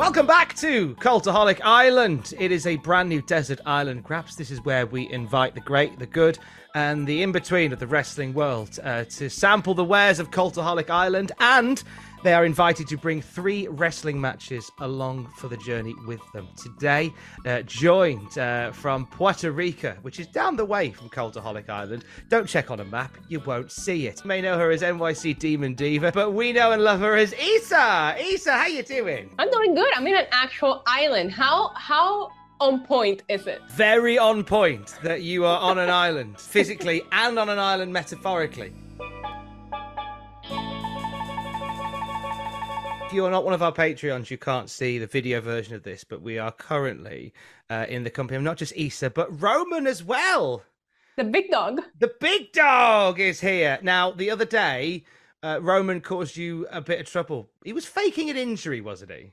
Welcome back to Cultaholic Island. It is a brand new desert island, Graps. This is where we invite the great, the good, and the in between of the wrestling world uh, to sample the wares of Cultaholic Island, and they are invited to bring three wrestling matches along for the journey with them. Today, uh, joined uh, from Puerto Rico, which is down the way from Cultaholic Island. Don't check on a map, you won't see it. You may know her as NYC Demon Diva, but we know and love her as Isa. Isa, how you doing? I'm doing good. I'm in an actual island. How how on point is it? Very on point that you are on an island, physically and on an island metaphorically. If you are not one of our Patreons, you can't see the video version of this, but we are currently uh, in the company of not just Isa, but Roman as well. The big dog. The big dog is here. Now, the other day, uh, Roman caused you a bit of trouble. He was faking an injury, wasn't he?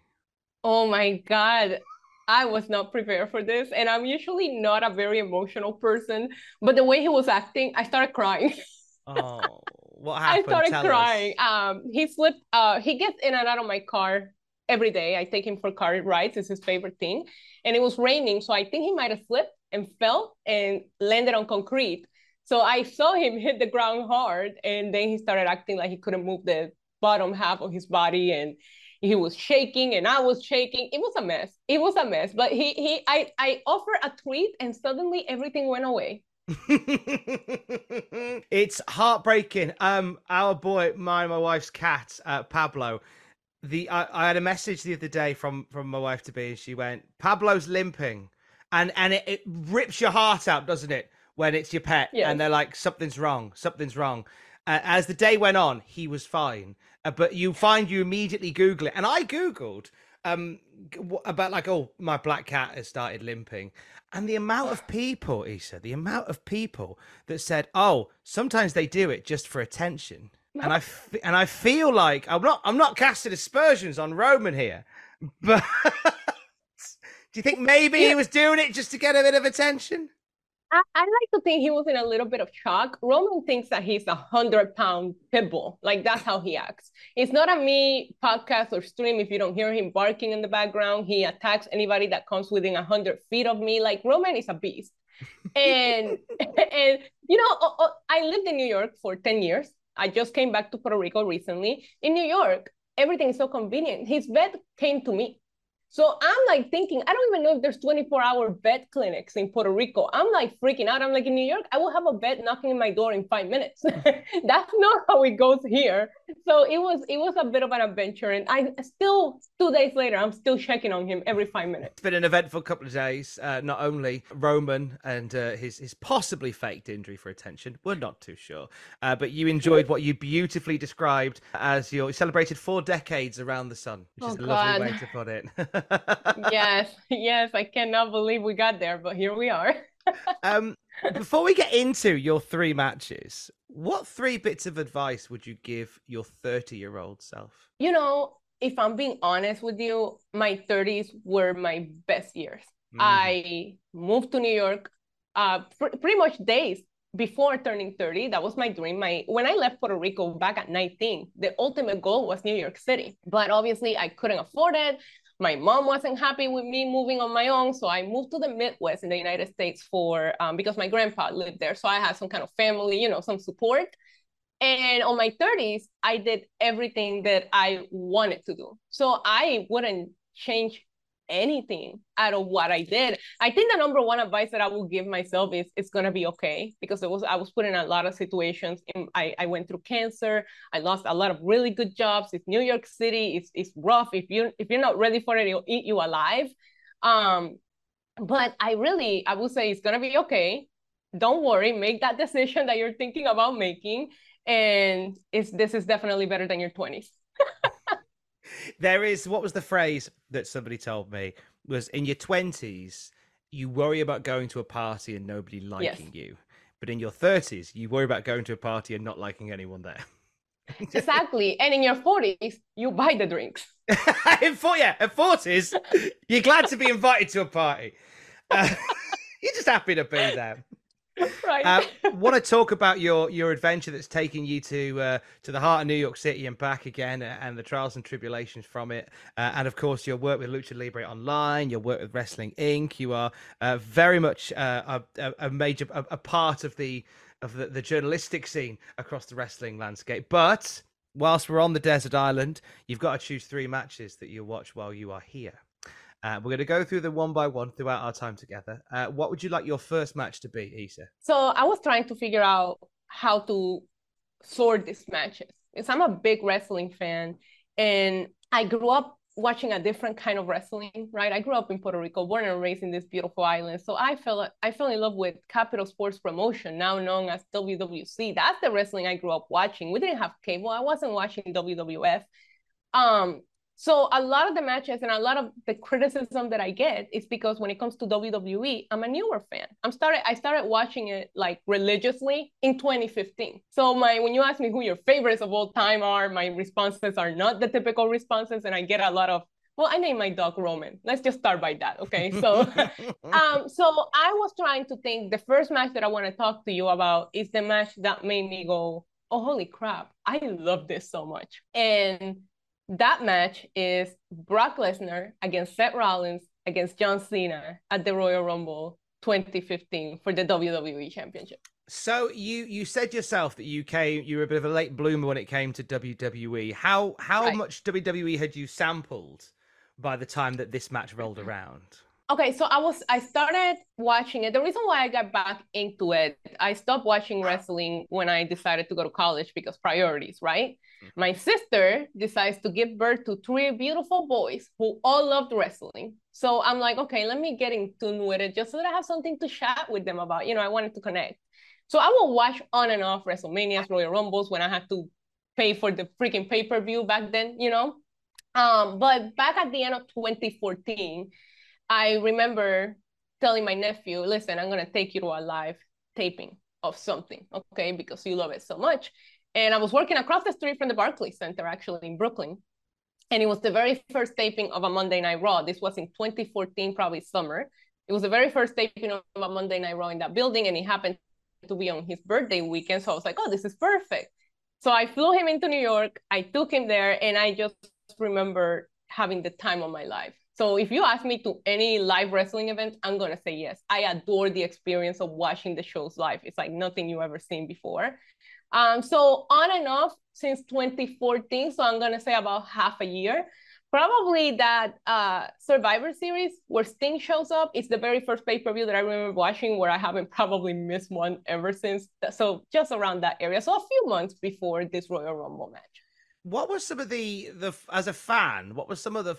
Oh my god. I was not prepared for this, and I'm usually not a very emotional person. But the way he was acting, I started crying. Oh, what I started Tell crying. Us. Um, he slipped. Uh, he gets in and out of my car every day. I take him for car rides. It's his favorite thing. And it was raining, so I think he might have slipped and fell and landed on concrete. So I saw him hit the ground hard, and then he started acting like he couldn't move the bottom half of his body, and he was shaking, and I was shaking. It was a mess. It was a mess. But he he I I offered a treat, and suddenly everything went away. it's heartbreaking. Um, our boy, my my wife's cat, uh, Pablo. The I, I had a message the other day from from my wife to be, and she went, "Pablo's limping," and and it, it rips your heart out, doesn't it? When it's your pet, Yes. and they're like, "Something's wrong, something's wrong." Uh, as the day went on, he was fine, uh, but you find you immediately Google it, and I googled um about like, oh, my black cat has started limping, and the amount of people, Isa, the amount of people that said, "Oh, sometimes they do it just for attention," and I f- and I feel like I'm not I'm not casting aspersions on Roman here, but do you think maybe he was doing it just to get a bit of attention? I, I like to think he was in a little bit of shock. Roman thinks that he's a hundred pound pit bull. Like that's how he acts. It's not a me podcast or stream. If you don't hear him barking in the background, he attacks anybody that comes within a hundred feet of me. Like Roman is a beast. And and you know, I lived in New York for 10 years. I just came back to Puerto Rico recently. In New York, everything is so convenient. His vet came to me. So I'm like thinking, I don't even know if there's 24 hour vet clinics in Puerto Rico. I'm like freaking out. I'm like, in New York, I will have a vet knocking in my door in five minutes. That's not how it goes here. So it was it was a bit of an adventure. And I still, two days later, I'm still checking on him every five minutes. It's been an eventful couple of days. Uh, not only Roman and uh, his his possibly faked injury for attention, we're not too sure. Uh, but you enjoyed what you beautifully described as your you celebrated four decades around the sun, which is Oh, a lovely way to put it. yes, yes, I cannot believe we got there, but here we are. um, before we get into your three matches, what three bits of advice would you give your thirty-year-old self? You know, if I'm being honest with you, my 30s were my best years. Mm. I moved to New York uh, pr- pretty much days before turning 30. That was my dream. My when I left Puerto Rico back at 19, the ultimate goal was New York City. But obviously, I couldn't afford it. My mom wasn't happy with me moving on my own, so I moved to the Midwest in the United States for um, because my grandpa lived there, so I had some kind of family, you know, some support. And on my 30s, I did everything that I wanted to do. So I wouldn't change anything out of what I did. I think the number one advice that I will give myself is it's gonna be okay because it was I was put in a lot of situations. In, I, I went through cancer. I lost a lot of really good jobs. It's New York City. It's it's rough. If you if you're not ready for it, it'll eat you alive. Um, but I really I would say it's gonna be okay. Don't worry. Make that decision that you're thinking about making, and it's this is definitely better than your twenties there is what was the phrase that somebody told me was in your 20s you worry about going to a party and nobody liking yes. you but in your 30s you worry about going to a party and not liking anyone there. Exactly. And in your 40s you buy the drinks. In four, yeah at 40s you're glad to be invited to a party. Uh, you're just happy to be there right. Uh, want to talk about your your adventure that's taking you to uh, to the heart of New York City and back again, uh, and the trials and tribulations from it, uh, and of course your work with Lucha Libre Online, your work with Wrestling Inc. You are uh, very much uh, a, a, major a, a, part of the of the, the journalistic scene across the wrestling landscape, but. Whilst we're on the desert island, you've got to choose three matches that you'll watch while you are here. Uh, we're going to go through them one by one throughout our time together. Uh, what would you like your first match to be, Isa? So I was trying to figure out how to sort these matches because I'm a big wrestling fan and I grew up watching a different kind of wrestling, right? I grew up in Puerto Rico, born and raised in this beautiful island. So I fell I fell in love with Capitol Sports Promotion, now known as WWC. That's the wrestling I grew up watching. We didn't have cable. I wasn't watching WWF. Um, so a lot of the matches and a lot of the criticism that I get is because when it comes to WWE, I'm a newer fan. I'm started I started watching it like religiously in 2015. So my when you ask me who your favorites of all time are, my responses are not the typical responses, and I get a lot of well, I named my dog Roman. Let's just start by that, okay? So, um, so I was trying to think. The first match that I want to talk to you about is the match that made me go, "Oh, holy crap! I love this so much." And that match is Brock Lesnar against Seth Rollins against John Cena at the Royal Rumble 2015 for the WWE Championship. So you you said yourself that you came you were a bit of a late bloomer when it came to WWE. How how right. much WWE had you sampled by the time that this match rolled around? Okay so i was i started watching it. The reason why i got back into it i stopped watching wrestling when i decided to go to college because priorities right? Mm-hmm. my sister decides to give birth to three beautiful boys who all loved wrestling. So i'm like okay let me get in tune with it just so that i have something to chat with them about. You know i wanted to connect. So i will watch on and off wrestlemanias royal rumbles when i had to pay for the freaking pay-per-view back then you know? Um, but back at the end of 2014 I remember telling my nephew, listen, I'm going to take you to a live taping of something, okay, because you love it so much. And I was working across the street from the Barclays Center, actually in Brooklyn. And it was the very first taping of a Monday Night Raw. This was in 2014, probably summer. It was the very first taping of a Monday Night Raw in that building, and it happened to be on his birthday weekend. So I was like, oh, this is perfect. So I flew him into New York. I took him there, and I just remember having the time of my life. So if you ask me to any live wrestling event, I'm gonna say yes. I adore the experience of watching the shows live. It's like nothing you ever seen before. Um, so on and off since 2014. So I'm gonna say about half a year. Probably that uh, Survivor Series where Sting shows up It's the very first pay per view that I remember watching where I haven't probably missed one ever since. So just around that area. So a few months before this Royal Rumble match what were some of the the as a fan what were some of the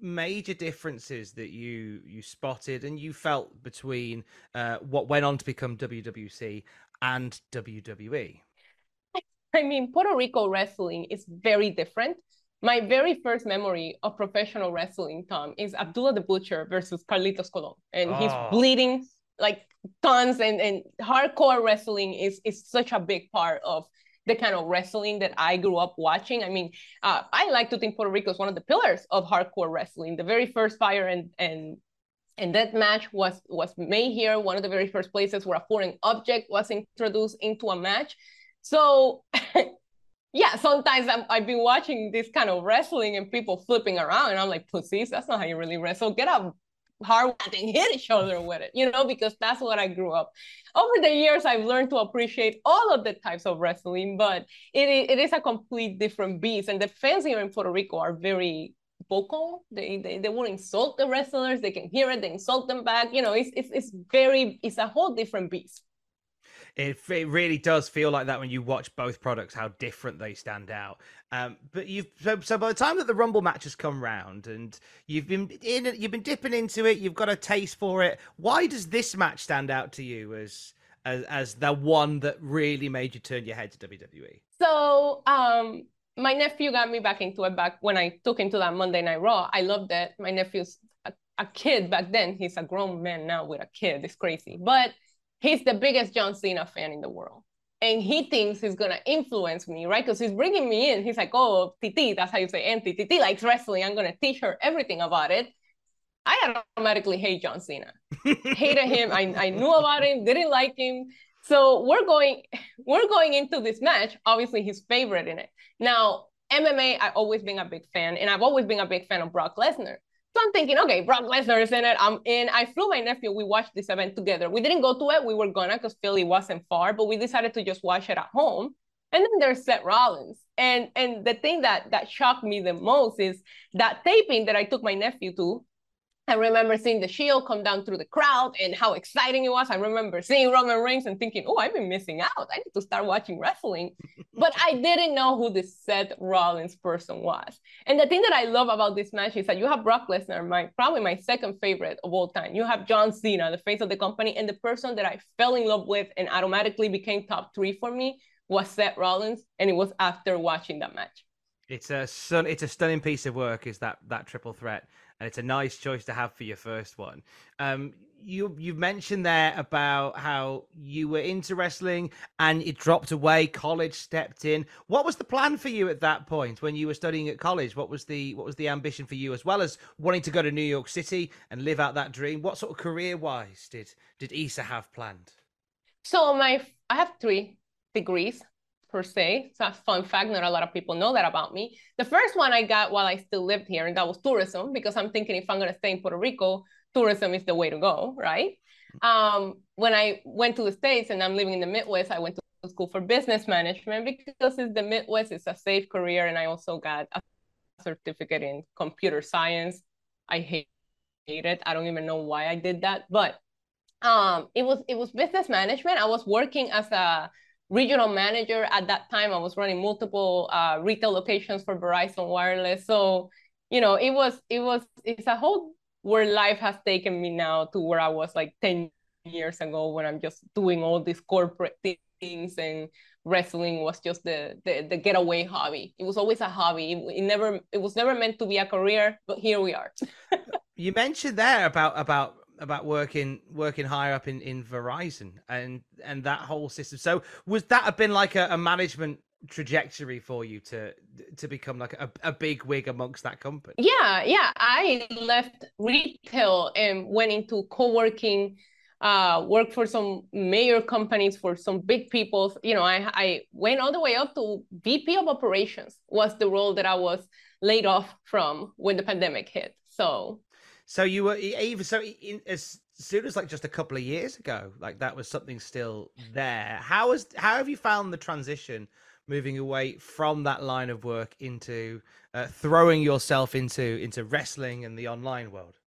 major differences that you you spotted and you felt between uh, what went on to become WWC and WWE I mean Puerto Rico wrestling is very different my very first memory of professional wrestling Tom is Abdullah the Butcher versus Carlitos Colon and oh. he's bleeding like tons and and hardcore wrestling is is such a big part of the kind of wrestling that I grew up watching. I mean, uh, I like to think Puerto Rico is one of the pillars of hardcore wrestling. The very first fire and and and that match was was made here, one of the very first places where a foreign object was introduced into a match. So. yeah, sometimes i have been watching this kind of wrestling and people flipping around, and I'm like, pussies, that's not how you really wrestle. Get up hard and hit each other with it, you know, because that's what I grew up. Over the years, I've learned to appreciate all of the types of wrestling, but it, it is a complete different beast. And the fans here in Puerto Rico are very, vocal. They, they they will insult the wrestlers. They can hear it. They insult them back. You know, it's it's it's very it's a whole different beast. It, it really does feel like that when you watch both products, how different they stand out. Um, but you've so, so by the time that the Rumble match has come round and you've been in, you've been dipping into it, you've got a taste for it. Why does this match stand out to you as as as the one that really made you turn your head to WWE? So, um, my nephew got me back into it back when I took him to that Monday Night Raw. I loved it. My nephew's a, a kid back then. He's a grown man now with a kid. It's crazy, but he's the biggest John Cena fan in the world. And he thinks he's gonna influence me, right? Because he's bringing me in. He's like, "Oh, Titi, that's how you say Auntie. Titi likes wrestling. I'm gonna teach her everything about it." I automatically hate John Cena. Hated him. I, I knew about him, didn't like him. So we're going we're going into this match, obviously his favorite in it. Now, MMA, I've always been a big fan, and I've always been a big fan of Brock Lesnar. So I'm thinking, okay, Brock Lesnar is in it. I'm in. I flew my nephew. We watched this event together. We didn't go to it. We were gonna because Philly wasn't far, but we decided to just watch it at home. And then there's Seth Rollins. And and the thing that that shocked me the most is that taping that I took my nephew to I remember seeing the Shield come down through the crowd and how exciting it was. I remember seeing Roman Reigns and thinking, oh, I've been missing out. I need to start watching wrestling. but I didn't know who this Seth Rollins person was. And the thing that I love about this match is that you have Brock Lesnar, my probably my second favorite of all time. You have John Cena, the face of the company, and the person that I fell in love with and automatically became top three for me was Seth Rollins. And it was after watching that match. It's a sun. It's a stunning piece of work. Is that that triple threat? And it's a nice choice to have for your first one. Um, you you mentioned there about how you were into wrestling and it dropped away. College stepped in. What was the plan for you at that point when you were studying at college? What was the what was the ambition for you as well as wanting to go to New York City and live out that dream? What sort of career wise did did Isa have planned? So my I have three degrees per se. It's a fun fact. Not a lot of people know that about me. The first one I got while I still lived here, and that was tourism, because I'm thinking if I'm going to stay in Puerto Rico, tourism is the way to go, right? Um, when I went to the States and I'm living in the Midwest, I went to school for business management because it's the Midwest, it's a safe career. And I also got a certificate in computer science. I hate, hate it. I don't even know why I did that, but um, it was it was business management. I was working as a regional manager at that time. I was running multiple uh, retail locations for Verizon Wireless. So, you know, it was it was it's a whole where life has taken me now to where I was like 10 years ago when I'm just doing all these corporate things and wrestling was just the, the the getaway hobby. It was always a hobby. It, it never it was never meant to be a career, but here we are. you mentioned there about about about working working higher up in in Verizon and and that whole system. So was that have been like a, a management trajectory for you to to become like a, a big wig amongst that company? Yeah, yeah. I left retail and went into co-working uh, worked for some major companies for some big people. You know, I, I went all the way up to VP of operations was the role that I was laid off from when the pandemic hit. So so you were even so in, as soon as like just a couple of years ago, like that was something still there. How has how have you found the transition moving away from that line of work into uh, throwing yourself into into wrestling and the online world?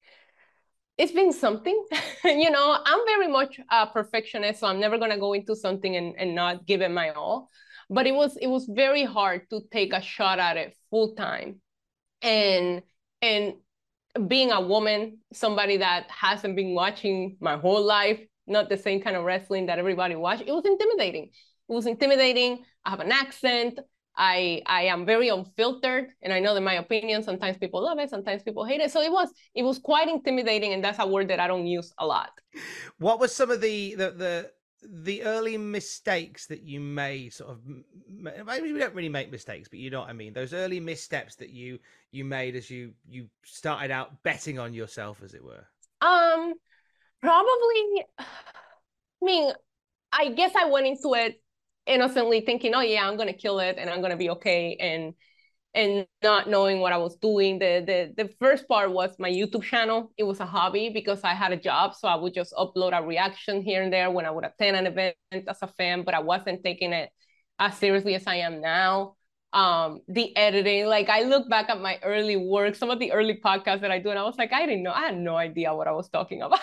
It's been something, you know. I'm very much a perfectionist, so I'm never gonna go into something and, and not give it my all. But it was it was very hard to take a shot at it full time, and and being a woman, somebody that hasn't been watching my whole life, not the same kind of wrestling that everybody watch, it was intimidating. It was intimidating. I have an accent. I I am very unfiltered, and I know that my opinion sometimes people love it, sometimes people hate it. So it was it was quite intimidating, and that's a word that I don't use a lot. What was some of the the the the early mistakes that you made sort of maybe we don't really make mistakes but you know what i mean. Those early missteps that you you made as you you started out betting on yourself as it were. Um probably i mean i guess i went into it innocently thinking oh yeah i'm gonna kill it and i'm gonna be okay and and not knowing what I was doing. The, the the first part was my YouTube channel. It was a hobby because I had a job, so I would just upload a reaction here and there when I would attend an event as a fan, but I wasn't taking it as seriously as I am now. um, the editing. Like I look back at my early work, some of the early podcasts that I do, and I was like, I didn't know, I had no idea what I was talking about.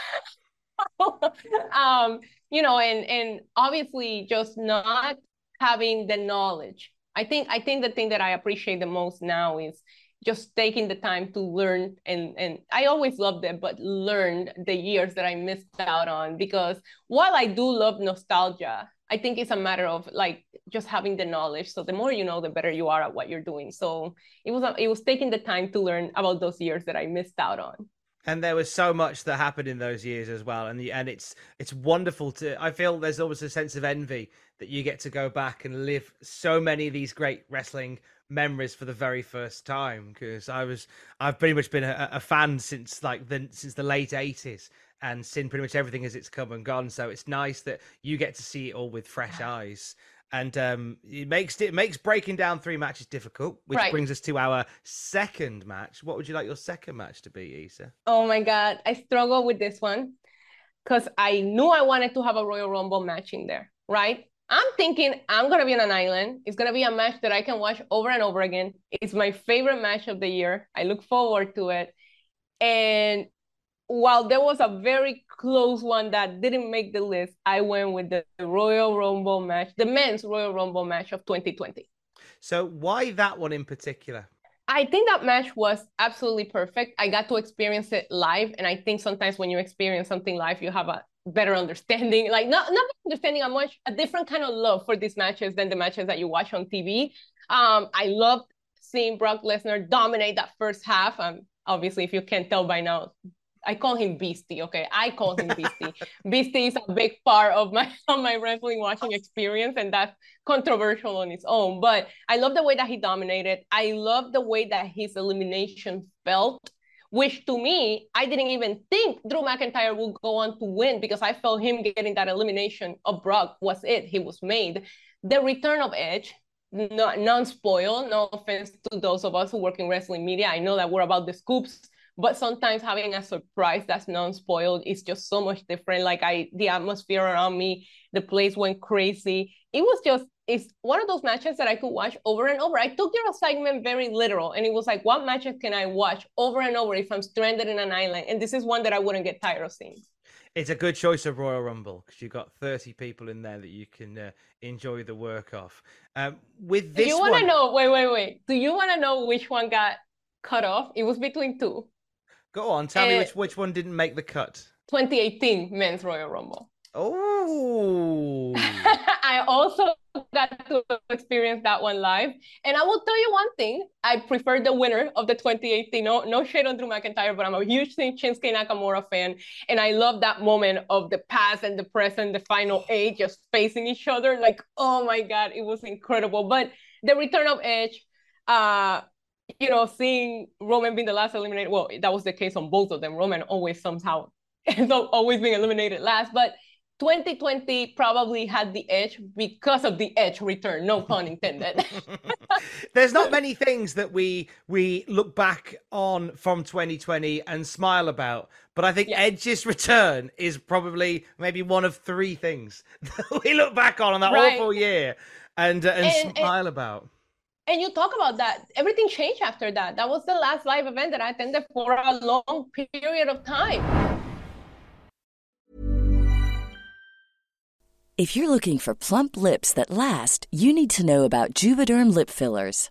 um, you know, and and obviously just not having the knowledge. I think I think the thing that I appreciate the most now is just taking the time to learn and and I always loved it, but learned the years that I missed out on because while I do love nostalgia, I think it's a matter of like just having the knowledge. So the more you know, the better you are at what you're doing. So it was it was taking the time to learn about those years that I missed out on and there was so much that happened in those years as well. And the, and it's it's wonderful to i feel there's always a sense of envy that you get to go back and live so many of these great wrestling memories for the very first time. Because i was i've pretty much been a, a, fan since like the since the late 80s and seen pretty much everything as it's come and gone. So it's nice that you get to see it all with fresh eyes and um, it makes it makes breaking down three matches difficult, which right. brings us to our second match. What would you like your second match to be, Isa? Oh my god, I struggle with this one because I knew I wanted to have a Royal Rumble match in there, right? I'm thinking I'm gonna be on an island. It's gonna be a match that I can watch over and over again. It's my favorite match of the year. I look forward to it. And while there was a very close one that didn't make the list, I went with the Royal Rumble match, the men's Royal Rumble match of 2020. So, why that one in particular? I think that match was absolutely perfect. I got to experience it live, and I think sometimes when you experience something live, you have a better understanding, like not not understanding a much a different kind of love for these matches than the matches that you watch on TV. Um, I loved seeing Brock Lesnar dominate that first half. Um, obviously, if you can't tell by now, I call him Beastie. Okay, I call him Beastie. Beastie is a big part of my of my wrestling watching experience, and that's controversial on its own. But I love the way that he dominated. I love the way that his elimination felt, which to me, I didn't even think Drew McIntyre would go on to win because I felt him getting that elimination of Brock was it. He was made. The return of Edge, non-spoil. No offense to those of us who work in wrestling media. I know that we're about the scoops but sometimes having a surprise that's non-spoiled is just so much different like i the atmosphere around me the place went crazy it was just it's one of those matches that i could watch over and over i took your assignment very literal and it was like what matches can i watch over and over if i'm stranded in an island and this is one that i wouldn't get tired of seeing it's a good choice of Royal Rumble because you've got 30 people in there that you can uh, enjoy the work of. Um, with this, you want to know? Wait, wait, wait. Do you want to know which one got cut off? It was between two. Go on, tell uh, me which which one didn't make the cut. 2018 Men's Royal Rumble. Oh. I also got to experience that one live. And I will tell you one thing. I prefer the winner of the 2018. No, no shade on Drew McIntyre, but I'm a huge Shinsuke Nakamura fan. And I love that moment of the past and the present, the final eight just facing each other. Like, oh my God, it was incredible. But the return of Edge, uh, you know, seeing Roman being the last eliminated, well, that was the case on both of them. Roman always somehow ends up always being eliminated last, but 2020 probably had the edge because of the edge return no pun intended there's not many things that we we look back on from 2020 and smile about but i think yeah. edge's return is probably maybe one of three things that we look back on on that right. awful year and uh, and, and, smile and, about and you talk about that everything changed after that. That was the last live event that i attended for a long period of time. If you're looking for plump lips that last you need to know about juvederm lip fillers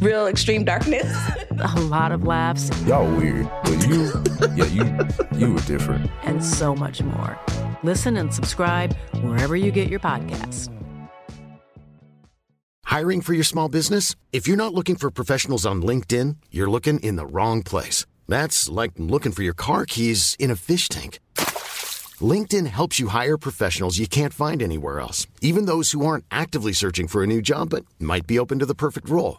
real extreme darkness. a lot of laughs. Y'all weird, but you, yeah, you, you were different. And so much more. Listen and subscribe wherever you get your podcasts. Hiring for your small business? If you're not looking for professionals on LinkedIn, you're looking in the wrong place. That's like looking for your car keys in a fish tank. LinkedIn helps you hire professionals you can't find anywhere else, even those who aren't actively searching for a new job but might be open to the perfect role.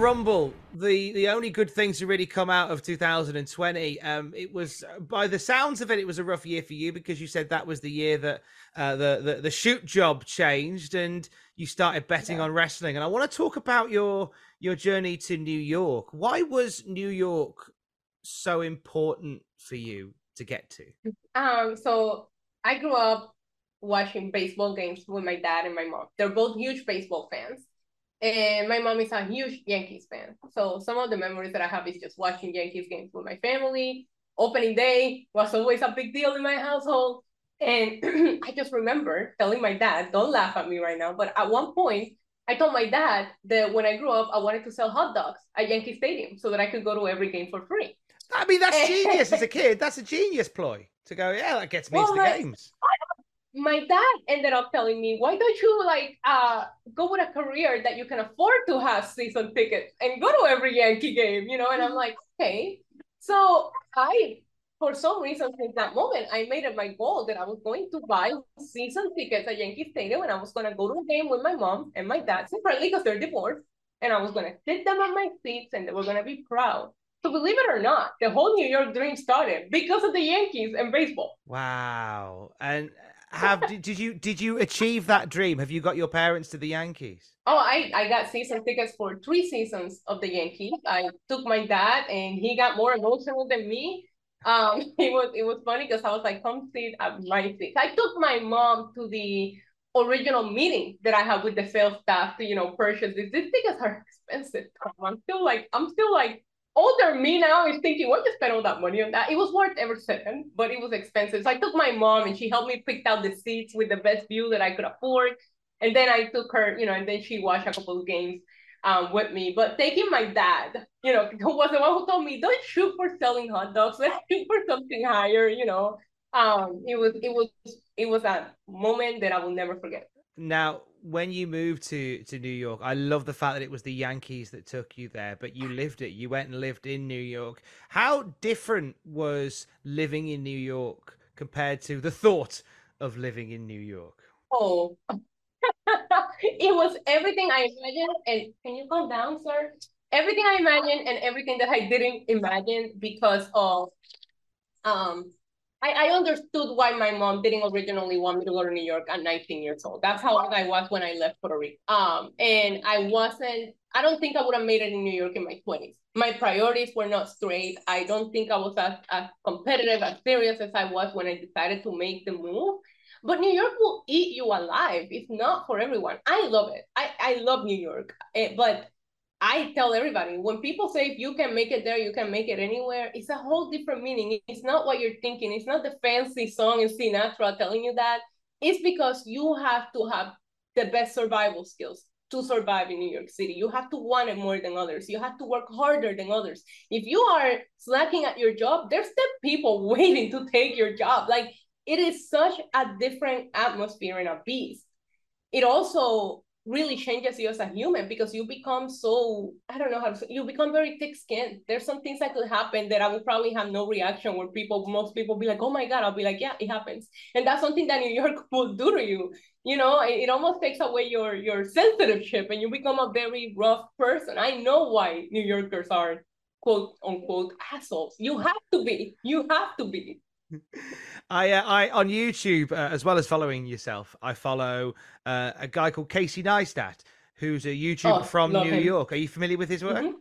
Rumble, the, the only good things to really come out of 2020, um, it was, by the sounds of it, it was a rough year for you because you said that was the year that uh, the, the, the shoot job changed and you started betting yeah. on wrestling. And I want to talk about your your journey to New York. Why was New York so important for you to get to? Um, so I grew up watching baseball games with my dad and my mom. They're both huge baseball fans. And my mom is a huge Yankees fan. So some of the memories that I have is just watching Yankees games with my family. Opening day was always a big deal in my household. And I just remember telling my dad, don't laugh at me right now, but at one point, I told my dad that when I grew up, I wanted to sell hot dogs at Yankee Stadium so that I could go to every game for free. I mean, that's genius as a kid. That's a genius ploy to go, yeah, that gets me well, into the games. My dad ended up telling me, why don't you like uh go with a career that you can afford to have season tickets and go to every Yankee game, you know? And I'm like, okay. So I for some reason since that moment, I made it my goal that I was going to buy season tickets at Yankee Stadium and I was going to go to a game with my mom and my dad separately because they're divorced. And I was going to sit them on my seats and they were going to be proud. So believe it or not, the whole New York dream started because of the Yankees and baseball. Wow. And have did, did you did you achieve that dream? Have you got your parents to the Yankees? Oh, I, I got season tickets for three seasons of the Yankees. I took my dad and he got more emotional than me um it was it was funny because I was like, come sit at my seat. I took my mom to the original meeting that I had with the sales staff to, you know, purchase this. These tickets are expensive. I'm still like, I'm still like older me now is thinking, why you spend all that money on that? It was worth every second, but it was expensive. So I took my mom and she helped me pick out the seats with the best view that I could afford. And then I took her, you know, and then she watched a couple of games um, with me. But taking my dad, you know, who was the one who told me, don't shoot for selling hot dogs, let's shoot for something higher, you know. Um, it was it was it was a moment that I will never forget. Now, when you moved to to New York, I love the fact that it was the Yankees that took you there, but you lived it. You went and lived in New York. How different was living in New York compared to the thought of living in New York? Oh, it was everything I imagined. And can you calm down, sir? Everything I imagined and everything that I didn't imagine because of um I, I understood why my mom didn't originally want me to go to New York at 19 years old. That's how old I was when I left Puerto Rico. Um, and I wasn't, I don't think I would have made it in New York in my 20s. My priorities were not straight. I don't think I was as, as competitive, as serious as I was when I decided to make the move. But New York will eat you alive. It's not for everyone. I love it. I, I love New York. Eh, but I tell everybody when people say if you can make it there, you can make it anywhere, it's a whole different meaning. It's not what you're thinking. It's not the fancy song in Sinatra telling you that. It's because you have to have the best survival skills to survive in New York City. You have to want it more than others. You have to work harder than others. If you are slacking at your job, there's the people waiting to take your job. Like it is such a different atmosphere and a beast. It also really changes you as a human because you become so I don't know how to you become very thick skinned. There's some things that could happen that I would probably have no reaction where people most people be like, oh my God, I'll be like, yeah, it happens. And that's something that New York will do to you. You know, it, it almost takes away your your sensitive chip and you become a very rough person. I know why New Yorkers are quote unquote assholes. You have to be. You have to be. I, uh, I on YouTube, uh, as well as following yourself, I follow uh, a guy called Casey Neistat, who's a YouTuber Oh, from New him. York. Are you familiar with his work? Mhm.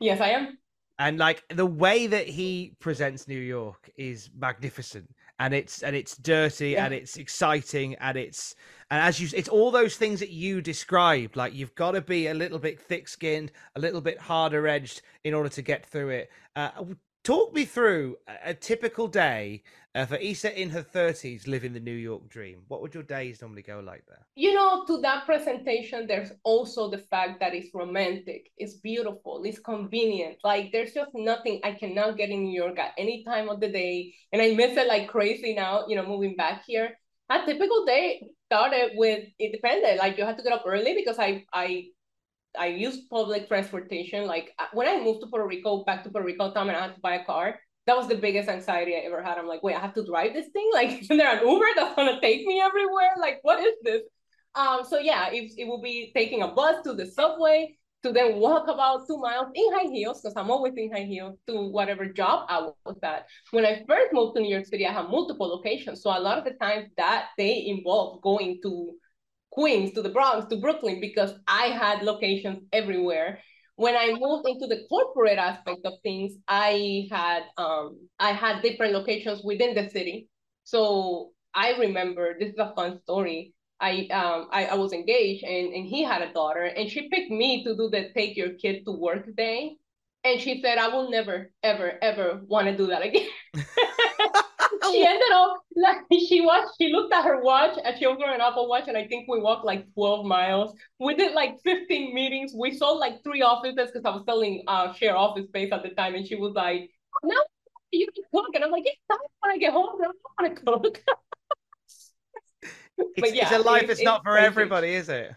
Yes, I am. And like the way that he presents New York is magnificent, and it's and it's dirty Yeah. and it's exciting and it's and as you it's all those things that you described. Like you've got to be a little bit thick-skinned, a little bit harder edged in order to get through it. Uh, talk me through a, a typical day uh, for Isa in her thirties living the New York dream. What would your days normally go like there? You know, to that presentation, there's also the fact that it's romantic, it's beautiful, it's convenient. Like there's just nothing I cannot get in New York at any time of the day. And I miss it like crazy now, you know, moving back here. A typical day started with it depended. Like you had to get up early because I I I used public transportation. Like uh, when I moved to Puerto Rico, back to Puerto Rico time and I had to buy a car, that was the biggest anxiety I ever had. I'm like, wait, I have to drive this thing? Like, isn't there an Uber that's gonna take me everywhere? Like, what is this? Um, so yeah, it, it will be taking a bus to the subway to then walk about two miles in high heels, because I'm always in high heels, to whatever job I was at. When I first moved to New York City, I had multiple locations. So a lot of the times that they involved going to Queens, to the Bronx, to Brooklyn, because I had locations everywhere. When I moved into the corporate aspect of things, I had um I had different locations within the city. So I remember this is a fun story. I um I, I was engaged and, and he had a daughter and she picked me to do the take your kid to work day. And she said, I will never, ever, ever want to do that again. she ended up like she watched she looked at her watch and she wearing an Apple Watch and I think we walked like 12 miles. We did like 15 meetings. We sold like three offices because I was selling uh share office space at the time and she was like, No, you can cook. And I'm like, it's time when I get home. I don't want to cook. It's, it's a life. It's, not for crazy. everybody, is it?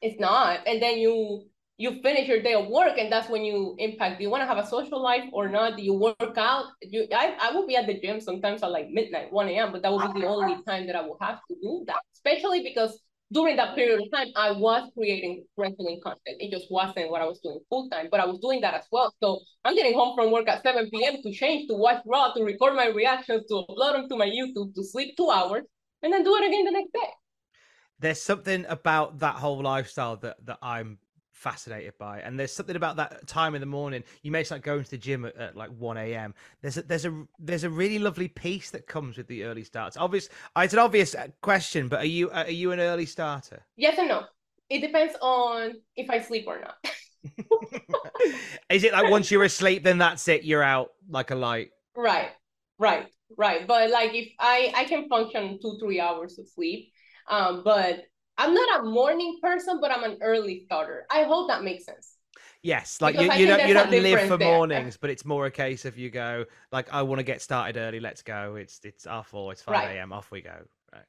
It's not. And then you you finish your day of work and that's when you impact. Do you want to have a social life or not? Do you work out? You I, I will be at the gym sometimes at like midnight, 1 a.m., but that will be the only time that I will have to do that. Especially because during that period of time I was creating wrestling content. It just wasn't what I was doing full time, but I was doing that as well. So I'm getting home from work at 7 p.m. to change, to watch Raw, to record my reactions, to upload them to my YouTube, to sleep two hours, and then do it again the next day. there's something about that whole lifestyle that that I'm fascinated by, and there's something about that time in the morning. You may start going to the gym at, at like one a.m. There's a, there's a there's a really lovely peace that comes with the early starts. Obvious, it's an obvious uh, question, but are you uh, are you an early starter? Yes and no. It depends on if I sleep or not. Is it like once you're asleep, then that's it, you're out like a light? Right, right, right. But like if I I can function two three hours of sleep, um, but I'm not a morning person, but I'm an early starter. I hope that makes sense. Yes, like Because you, you don't you don't live for there. mornings, but it's more a case of you go like I want to get started early. Let's go. It's it's our four. It's five Right. a.m. Off we go. Right.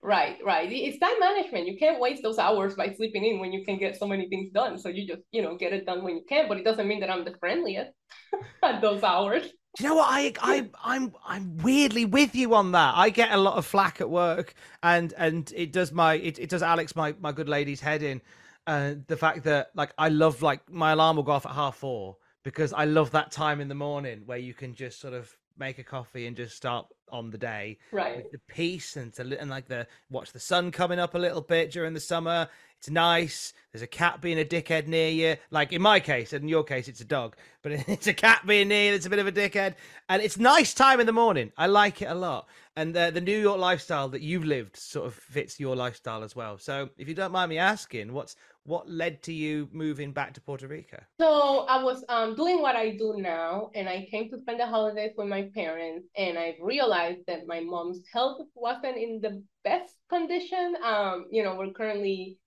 Right, right. It's time management. You can't waste those hours by sleeping in when you can get so many things done. So you just, you know, get it done when you can. But it doesn't mean that I'm the friendliest at those hours. Do you know what? I I I'm I'm weirdly with you on that. I get a lot of flack at work, and and it does my it, it does Alex my my good lady's head in. Uh, the fact that like I love like my alarm will go off at half four because I love that time in the morning where you can just sort of make a coffee and just start on the day Right. with the peace and to and like the watch the sun coming up a little bit during the summer. It's nice. There's a cat being a dickhead near you. Like in my case, and in your case, it's a dog, but it's a cat being near you that's a bit of a dickhead. And it's nice time in the morning. I like it a lot. And uh, the New York lifestyle that you've lived sort of fits your lifestyle as well. So if you don't mind me asking, what's what led to you moving back to Puerto Rico? So I was um, doing what I do now, and I came to spend the holidays with my parents, and I realized that my mom's health wasn't in the best condition. Um, you know, we're currently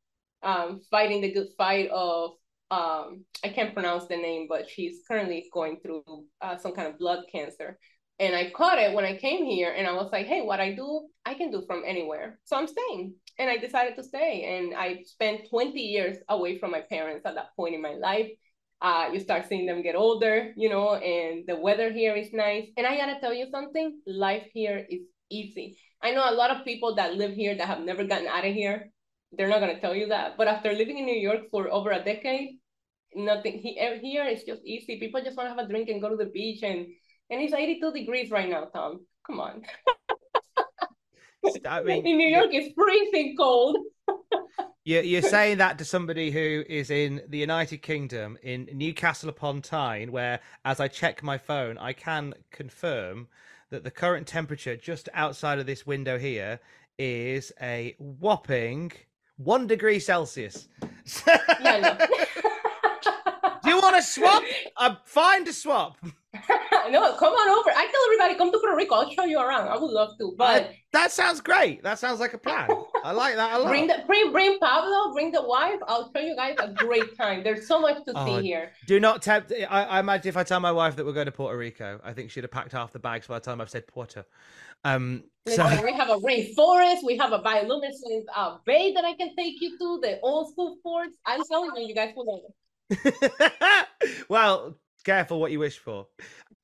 um, fighting the good fight of um, I can't pronounce the name, but she's currently going through uh, some kind of blood cancer. And I caught it when I came here, and I was like, hey, what I do, I can do from anywhere. So I'm staying. And I decided to stay. And I spent 20 years away from my parents at that point in my life. Uh, you start seeing them get older, you know, and the weather here is nice. And I gotta tell you something, life here is easy. I know a lot of people that live here that have never gotten out of here. They're not gonna tell you that. But after living in New York for over a decade, nothing. here is just easy. People just want to have a drink and go to the beach, and and it's 82 degrees right now, Tom. Come on. I mean, in New York, it's freezing cold. you're, you're saying that to somebody who is in the United Kingdom, in Newcastle upon Tyne, where, as I check my phone, I can confirm that the current temperature just outside of this window here is a whopping one degree Celsius. yeah. Do you want to swap? I'm fine to swap. no, come on over. I tell everybody, come to Puerto Rico. I'll show you around. I would love to. But uh, that sounds great. That sounds like a plan. I like that a lot. Bring the bring, bring Pablo, bring the wife. I'll show you guys a great time. There's so much to oh, see here. Do not tempt. I, I, imagine if I tell my wife that we're going to Puerto Rico, I think she'd have packed half the bags by the time I've said Puerto. Um, so... we have a rainforest. We have a bioluminescent uh, bay that I can take you to. The old school forts. I'm telling you, you guys will love it. well, careful what you wish for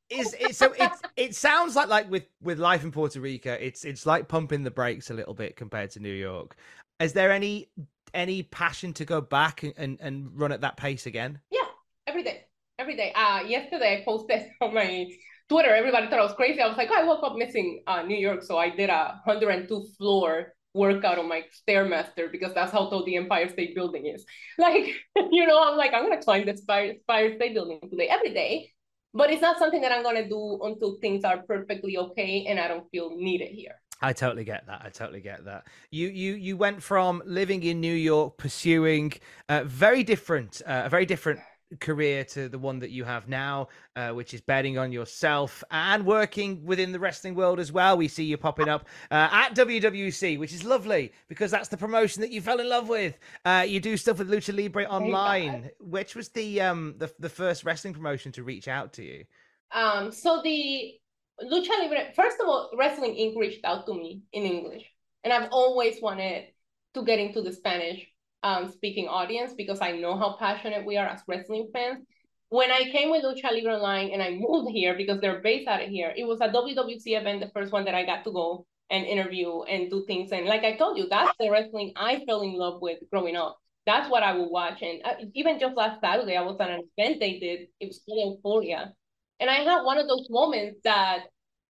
is it, so it it sounds like like with with life in Puerto Rico, it's it's like pumping the brakes a little bit compared to New York. Is there any any passion to go back and, and, and run at that pace again? Yeah, every day, every day. Uh, yesterday I posted on my Twitter. Everybody thought I was crazy. I was like, oh, I woke up missing uh, New York, so I did a 102 floor workout on my stairmaster because that's how tall the Empire State Building is. Like, you know, I'm like, I'm gonna climb the Empire State Building today every day but it's not something that I'm gonna do until things are perfectly okay and I don't feel needed here. I totally get that. I totally get that. You you you went from living in New York, pursuing uh, very different, uh, a very different career to the one that you have now, uh, which is betting on yourself and working within the wrestling world as well. We see you popping up uh, at WWC, which is lovely because that's the promotion that you fell in love with. Uh, you do stuff with Lucha Libre Online, which was the um the, the first wrestling promotion to reach out to you. Um, so the Lucha Libre, first of all, Wrestling Inc. reached out to me in English, and I've always wanted to get into the Spanish um, speaking audience because I know how passionate we are as wrestling fans. When I came with Lucha Libre Online and I moved here because they're based out of here, it was a WWC event, the first one that I got to go and interview and do things. And like I told you, that's the wrestling I fell in love with growing up. That's what I would watch. And uh, even just last Saturday, I was at an event they did. It was called Euphoria. And I had one of those moments that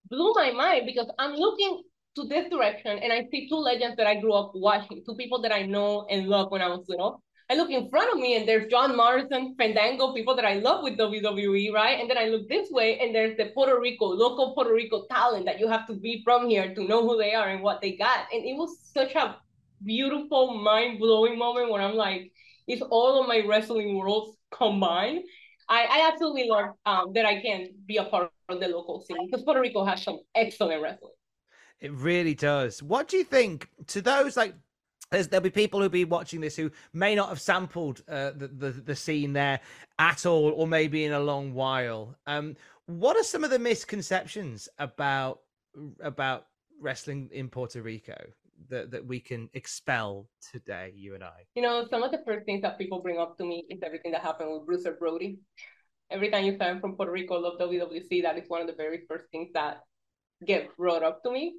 blew my mind because I'm looking to this direction and I see two legends that I grew up watching, two people that I know and love when I was little. I look in front of me and there's John Morrison, Fandango, people that I love with WWE, right? And then I look this way and there's the Puerto Rico, local Puerto Rico talent that you have to be from here to know who they are and what they got. And it was such a beautiful, mind blowing moment when I'm like, it's all of my wrestling worlds combined. I, I absolutely love um, that I can be a part of the local scene because Puerto Rico has some excellent wrestling. It really does. What do you think to those like? there'll be people who'll be watching this who may not have sampled uh, the, the, the scene there at all, or maybe in a long while. Um, what are some of the misconceptions about about wrestling in Puerto Rico that, that we can expel today, you and I? You know, some of the first things that people bring up to me is everything that happened with Bruiser Brody. Every time you say from Puerto Rico, love WWC, that is one of the very first things that get brought up to me.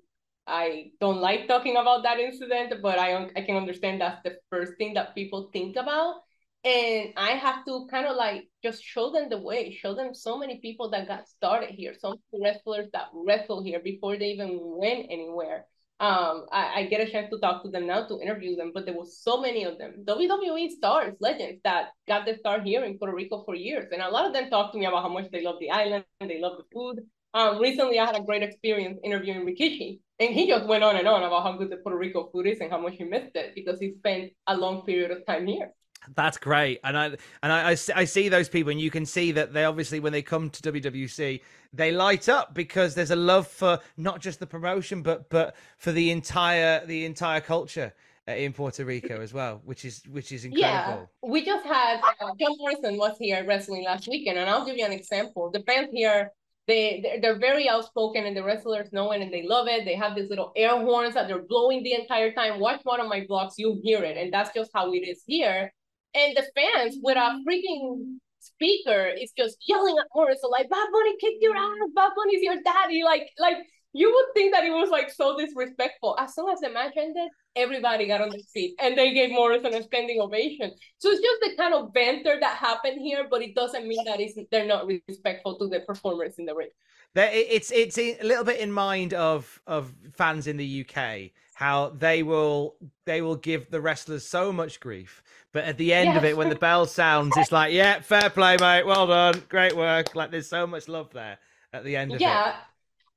I don't like talking about that incident, but I I can understand that's the first thing that people think about. And I have to kind of like just show them the way, show them so many people that got started here, some wrestlers that wrestle here before they even went anywhere. Um, I, I get a chance to talk to them now to interview them, but there was so many of them. WWE stars, legends that got their start here in Puerto Rico for years. And a lot of them talk to me about how much they love the island, they love the food, um, recently, I had a great experience interviewing Rikishi, and he just went on and on about how good the Puerto Rico food is and how much he missed it because he spent a long period of time here. That's great, and I and I, I, I see those people, and you can see that they obviously when they come to WWC, they light up because there's a love for not just the promotion, but but for the entire the entire culture in Puerto Rico as well, which is which is incredible. Yeah, we just had uh, John Morrison was here wrestling last weekend, and I'll give you an example. The fans here they they're, very outspoken and the wrestlers know it and they love it. They have these little air horns that they're blowing the entire time. Watch one of my vlogs, you hear it, and that's just how it is here. And the fans with a freaking speaker is just yelling at Morrison like Bad Bunny kicked your ass, Bad Bunny's your daddy. Like like you would think that it was like so disrespectful. As soon as the match ended, everybody got on their feet and they gave Morrison a standing ovation. So it's just the kind of banter that happened here, but it doesn't mean that it's, they're not respectful to the performers in the ring. It's it's a little bit in mind of of fans in the UK how they will they will give the wrestlers so much grief, but at the end of it, when the bell sounds, it's like, yeah, fair play, mate, well done, great work. Like there's so much love there at the end of yeah. it. Yeah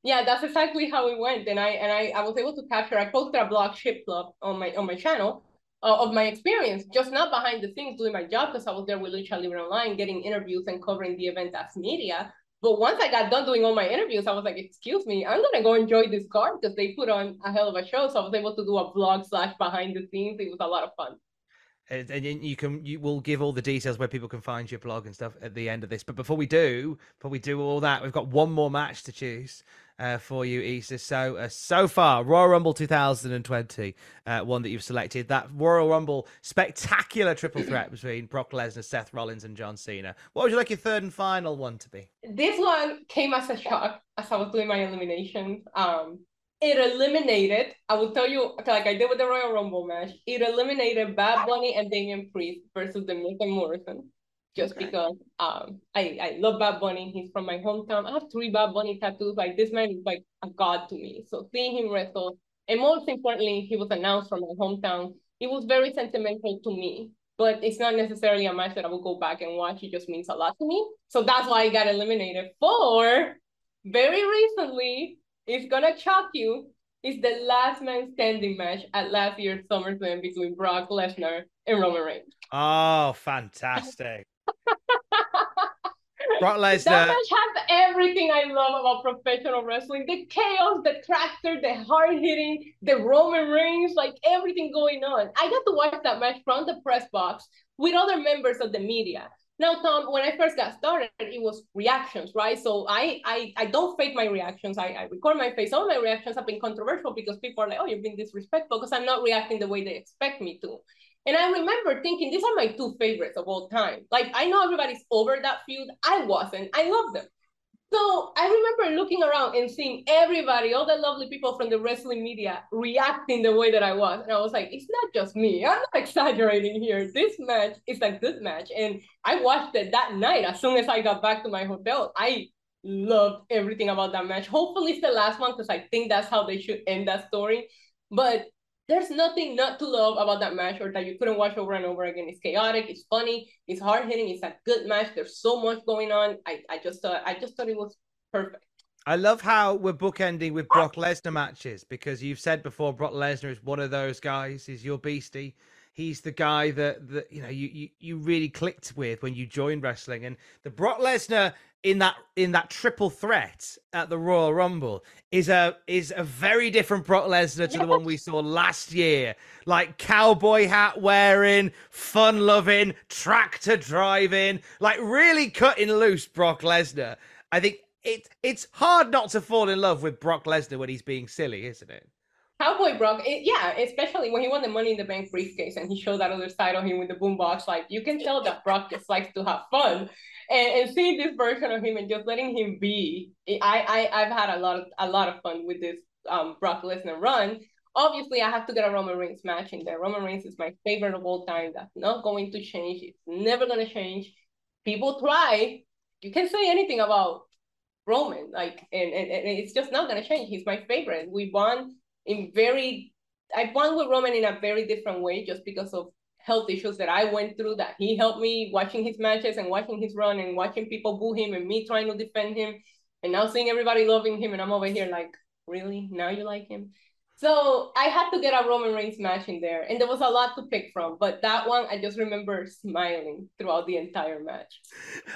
yeah that's exactly how it went. And i and i, I was able to capture i posted a blog ship club on my on my channel uh, of my experience just not behind the scenes doing my job because i was there with lucha libre online getting interviews and covering the event as media. But once i got done doing all my interviews i was like excuse me i'm gonna go enjoy this card because they put on a hell of a show. So i was able to do a vlog slash behind the scenes. It was a lot of fun. And you can you will give all the details where people can find your blog and stuff at the end of this. But before we do before we do all that we've got one more match to choose uh, for you, Isa. So uh, so far, Royal Rumble 2020, uh, one that you've selected. That Royal Rumble spectacular triple threat between Brock Lesnar, Seth Rollins, and John Cena. What would you like your third and final one to be? This one came as a shock as I was doing my eliminations. Um, it eliminated. I will tell you, like I did with the Royal Rumble match. It eliminated Bad Bunny and Damian Priest versus the Miz and Morrison just okay. because um I, I love Bad Bunny. He's from my hometown. I have three Bad Bunny tattoos. Like this man is like a god to me. So seeing him wrestle, and most importantly, he was announced from my hometown. It was very sentimental to me. But it's not necessarily a match that I will go back and watch. It just means a lot to me. So that's why I got eliminated. For very recently, it's gonna shock you. It's the last man standing match at last year's SummerSlam between Brock Lesnar and Roman Reigns. Oh, fantastic. Brock Lesnar. That match has everything I love about professional wrestling: the chaos, the tractor, the hard hitting, the Roman Reigns, like everything going on. I got to watch that match from the press box with other members of the media. Now, Tom, when I first got started, it was reactions, right? So I I, I don't fake my reactions. I, I record my face. All my reactions have been controversial because people are like, oh, you're being disrespectful because I'm not reacting the way they expect me to. And I remember thinking, these are my two favorites of all time. Like, I know everybody's over that feud. I wasn't. I love them. So I remember looking around and seeing everybody, all the lovely people from the wrestling media reacting the way that I was. And I was like, it's not just me. I'm not exaggerating here. This match is a good match. And I watched it that night as soon as I got back to my hotel. I loved everything about that match. Hopefully it's the last one because I think that's how they should end that story. But there's nothing not to love about that match or that you couldn't watch over and over again. It's chaotic, it's funny, it's hard hitting, it's a good match. There's so much going on. I, I just thought I just thought it was perfect. I love how we're bookending with Brock Lesnar matches because you've said before Brock Lesnar is one of those guys. He's your beastie he's the guy that, that you know you, you you really clicked with when you joined wrestling and the Brock Lesnar in that in that triple threat at the Royal Rumble is a is a very different Brock Lesnar to the one we saw last year. Like cowboy hat wearing, fun loving, tractor driving, like really cutting loose Brock Lesnar. I think it it's hard not to fall in love with Brock Lesnar when he's being silly, isn't it? Cowboy Brock, it, yeah, especially when he won the Money in the Bank briefcase and he showed that other side of him with the boombox. Like you can tell that Brock just likes to have fun, and, and seeing this version of him and just letting him be, I I I've had a lot of a lot of fun with this um Brock Lesnar run. Obviously, I have to get a Roman Reigns match in there. Roman Reigns is my favorite of all time. That's not going to change. It's never gonna change. People try. You can say anything about Roman, like, and, and, and it's just not gonna change. He's my favorite. We won in very I bond with Roman in a very different way just because of health issues that I went through that he helped me watching his matches and watching his run and watching people boo him and me trying to defend him. And now seeing everybody loving him and I'm over here like really? Now you like him so I had to get a Roman Reigns match in there, and there was a lot to pick from. But that one, I just remember smiling throughout the entire match.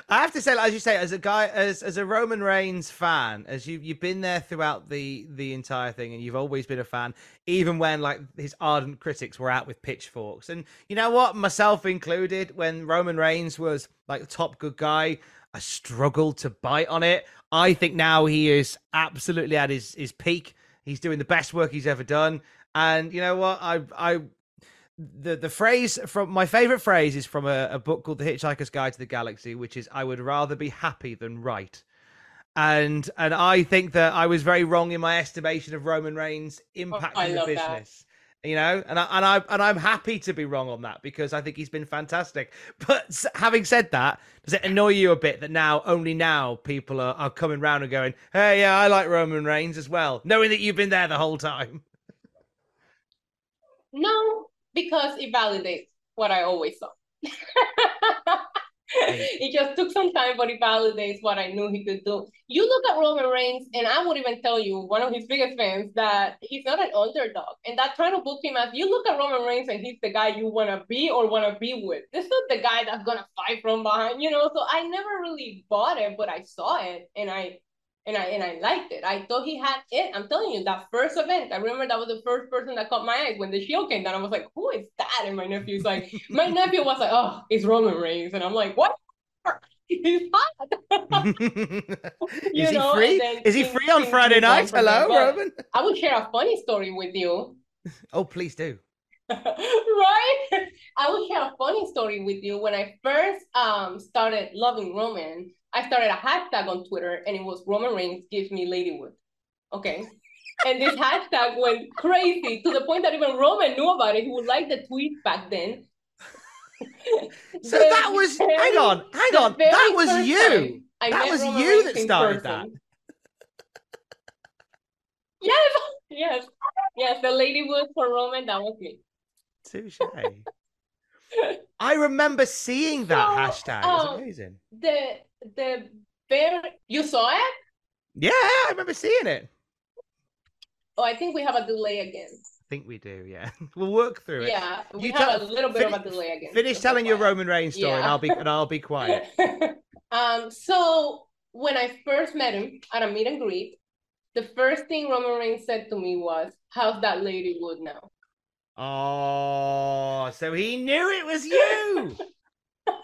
I have to say, as you say, as a guy, as as a Roman Reigns fan, as you you've been there throughout the the entire thing, and you've always been a fan, even when like his ardent critics were out with pitchforks. And you know what, myself included, when Roman Reigns was like the top good guy, I struggled to bite on it. I think now he is absolutely at his his peak He's doing the best work he's ever done. And you know what? I I the the phrase from my favorite phrase is from a, a book called The Hitchhiker's Guide to the Galaxy, which is I would rather be happy than right. and and I think that I was very wrong in my estimation of Roman Reigns Oh, I the love that. business. You know, and I and I and I'm happy to be wrong on that because I think he's been fantastic. But having said that, does it annoy you a bit that now only now people are, are coming round and going, "Hey, yeah, I like Roman Reigns as well," knowing that you've been there the whole time? No, because it validates what I always saw. It just took some time, but it validates what I knew he could do. You look at Roman Reigns, and I would even tell you, one of his biggest fans, that he's not an underdog. And that trying to book him as you look at Roman Reigns and he's the guy you want to be or want to be with. This is the guy that's going to fight from behind, you know? So I never really bought it, but I saw it and I and I and I liked it. I thought he had it. I'm telling you, that first event, I remember that was the first person that caught my eyes when the Shield came down. I was like, "Who is that?" And my nephew's like, my nephew was like, "Oh, it's Roman Reigns," and I'm like, "What?" He's hot. You Is he know, free? then Is he free on Friday night? Hello, Roman. I will share a funny story with you. Oh, please do. right? I will share a funny story with you. When I first um started loving Roman, I started a hashtag on Twitter and it was Roman Reigns gives me Ladywood. Okay. And this hashtag went crazy to the point that even Roman knew about it. He would like the tweet back then. So The that was hang on, hang on. That was you. That was Roman you Reigns that started that. Yes, yes, yes. The Ladywood for Roman, that was me. Touche. I remember seeing that hashtag. It's um, amazing. The the bear. you saw it? Yeah, I remember seeing it. Oh, I think we have a delay again. I think we do. Yeah, we'll work through it. Yeah, we You have tell- a little bit fini- of a delay again. Finish telling your. Roman Reigns story, and I'll be and I'll be quiet. um, so when I first met him at a meet and greet, the first thing Roman Reigns said to me was, "How's that lady wood now?" Oh, so he knew it was you.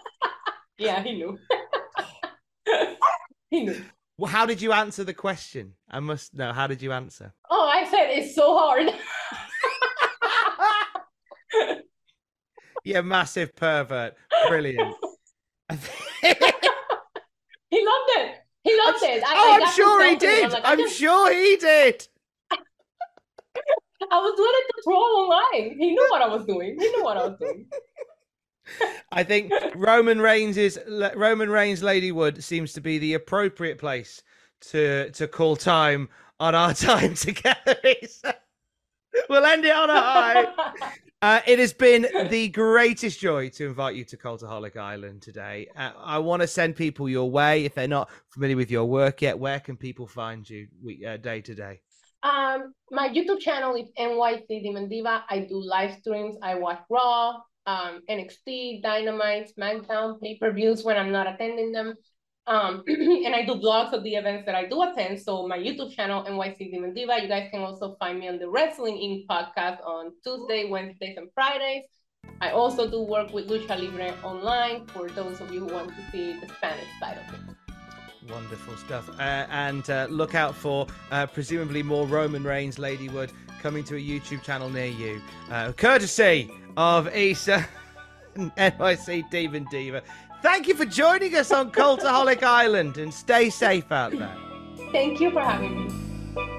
Yeah, he knew. Well, how did you answer the question? I must know. How did you answer? Oh, I said it's so hard. You massive pervert. Brilliant. he loved it. He loved it. I, oh, I I'm sure he did. I'm like, I'm sure he did. I was doing it to troll online. He knew what I was doing. He knew what I was doing. I think Roman Reigns is Roman Reigns Ladywood seems to be the appropriate place to to call time on our time together. We'll end it on a high. Uh, it has been the greatest joy to invite you to Cultaholic Island today. Uh, I want to send people your way if they're not familiar with your work yet. Where can people find you week, uh, day to day? Um, my YouTube channel is NYC Demon Diva. I do live streams. I watch Raw, um, NXT, Dynamite, SmackDown, pay-per-views when I'm not attending them. Um, and I do blogs of the events that I do attend. So my YouTube channel, NYC Demon Diva. You guys can also find me on the Wrestling Inc. podcast on Tuesday, Wednesdays, and Fridays. I also do work with Lucha Libre online for those of you who want to see the Spanish side of it. Wonderful stuff. Uh, and uh, look out for uh, presumably more Roman Reigns Ladywood coming to a YouTube channel near you, uh, courtesy of Isa and NYC Demon Diva. Thank you for joining us on Cultaholic Island and stay safe out there. Thank you for having me.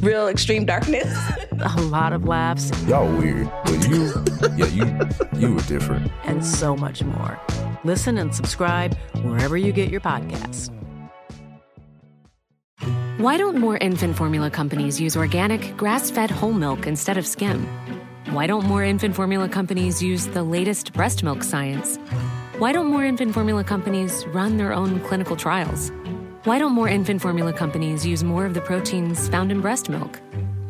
real extreme darkness. a lot of laughs, Y'all weird, but you, yeah, you, you were different. and so much more. Listen and subscribe wherever you get your podcasts. Why don't more infant formula companies use organic, grass fed whole milk instead of skim? Why don't more infant formula companies use the latest breast milk science? Why don't more infant formula companies run their own clinical trials? Why don't more infant formula companies use more of the proteins found in breast milk?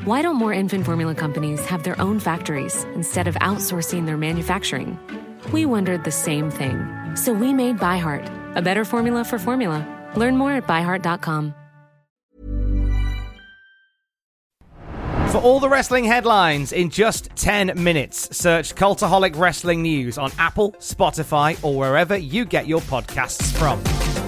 Why don't more infant formula companies have their own factories instead of outsourcing their manufacturing? We wondered the same thing. So we made ByHeart, a better formula for formula. Learn more at byheart.com. For all the wrestling headlines in just 10 minutes, search Cultaholic Wrestling News on Apple, Spotify, or wherever you get your podcasts from.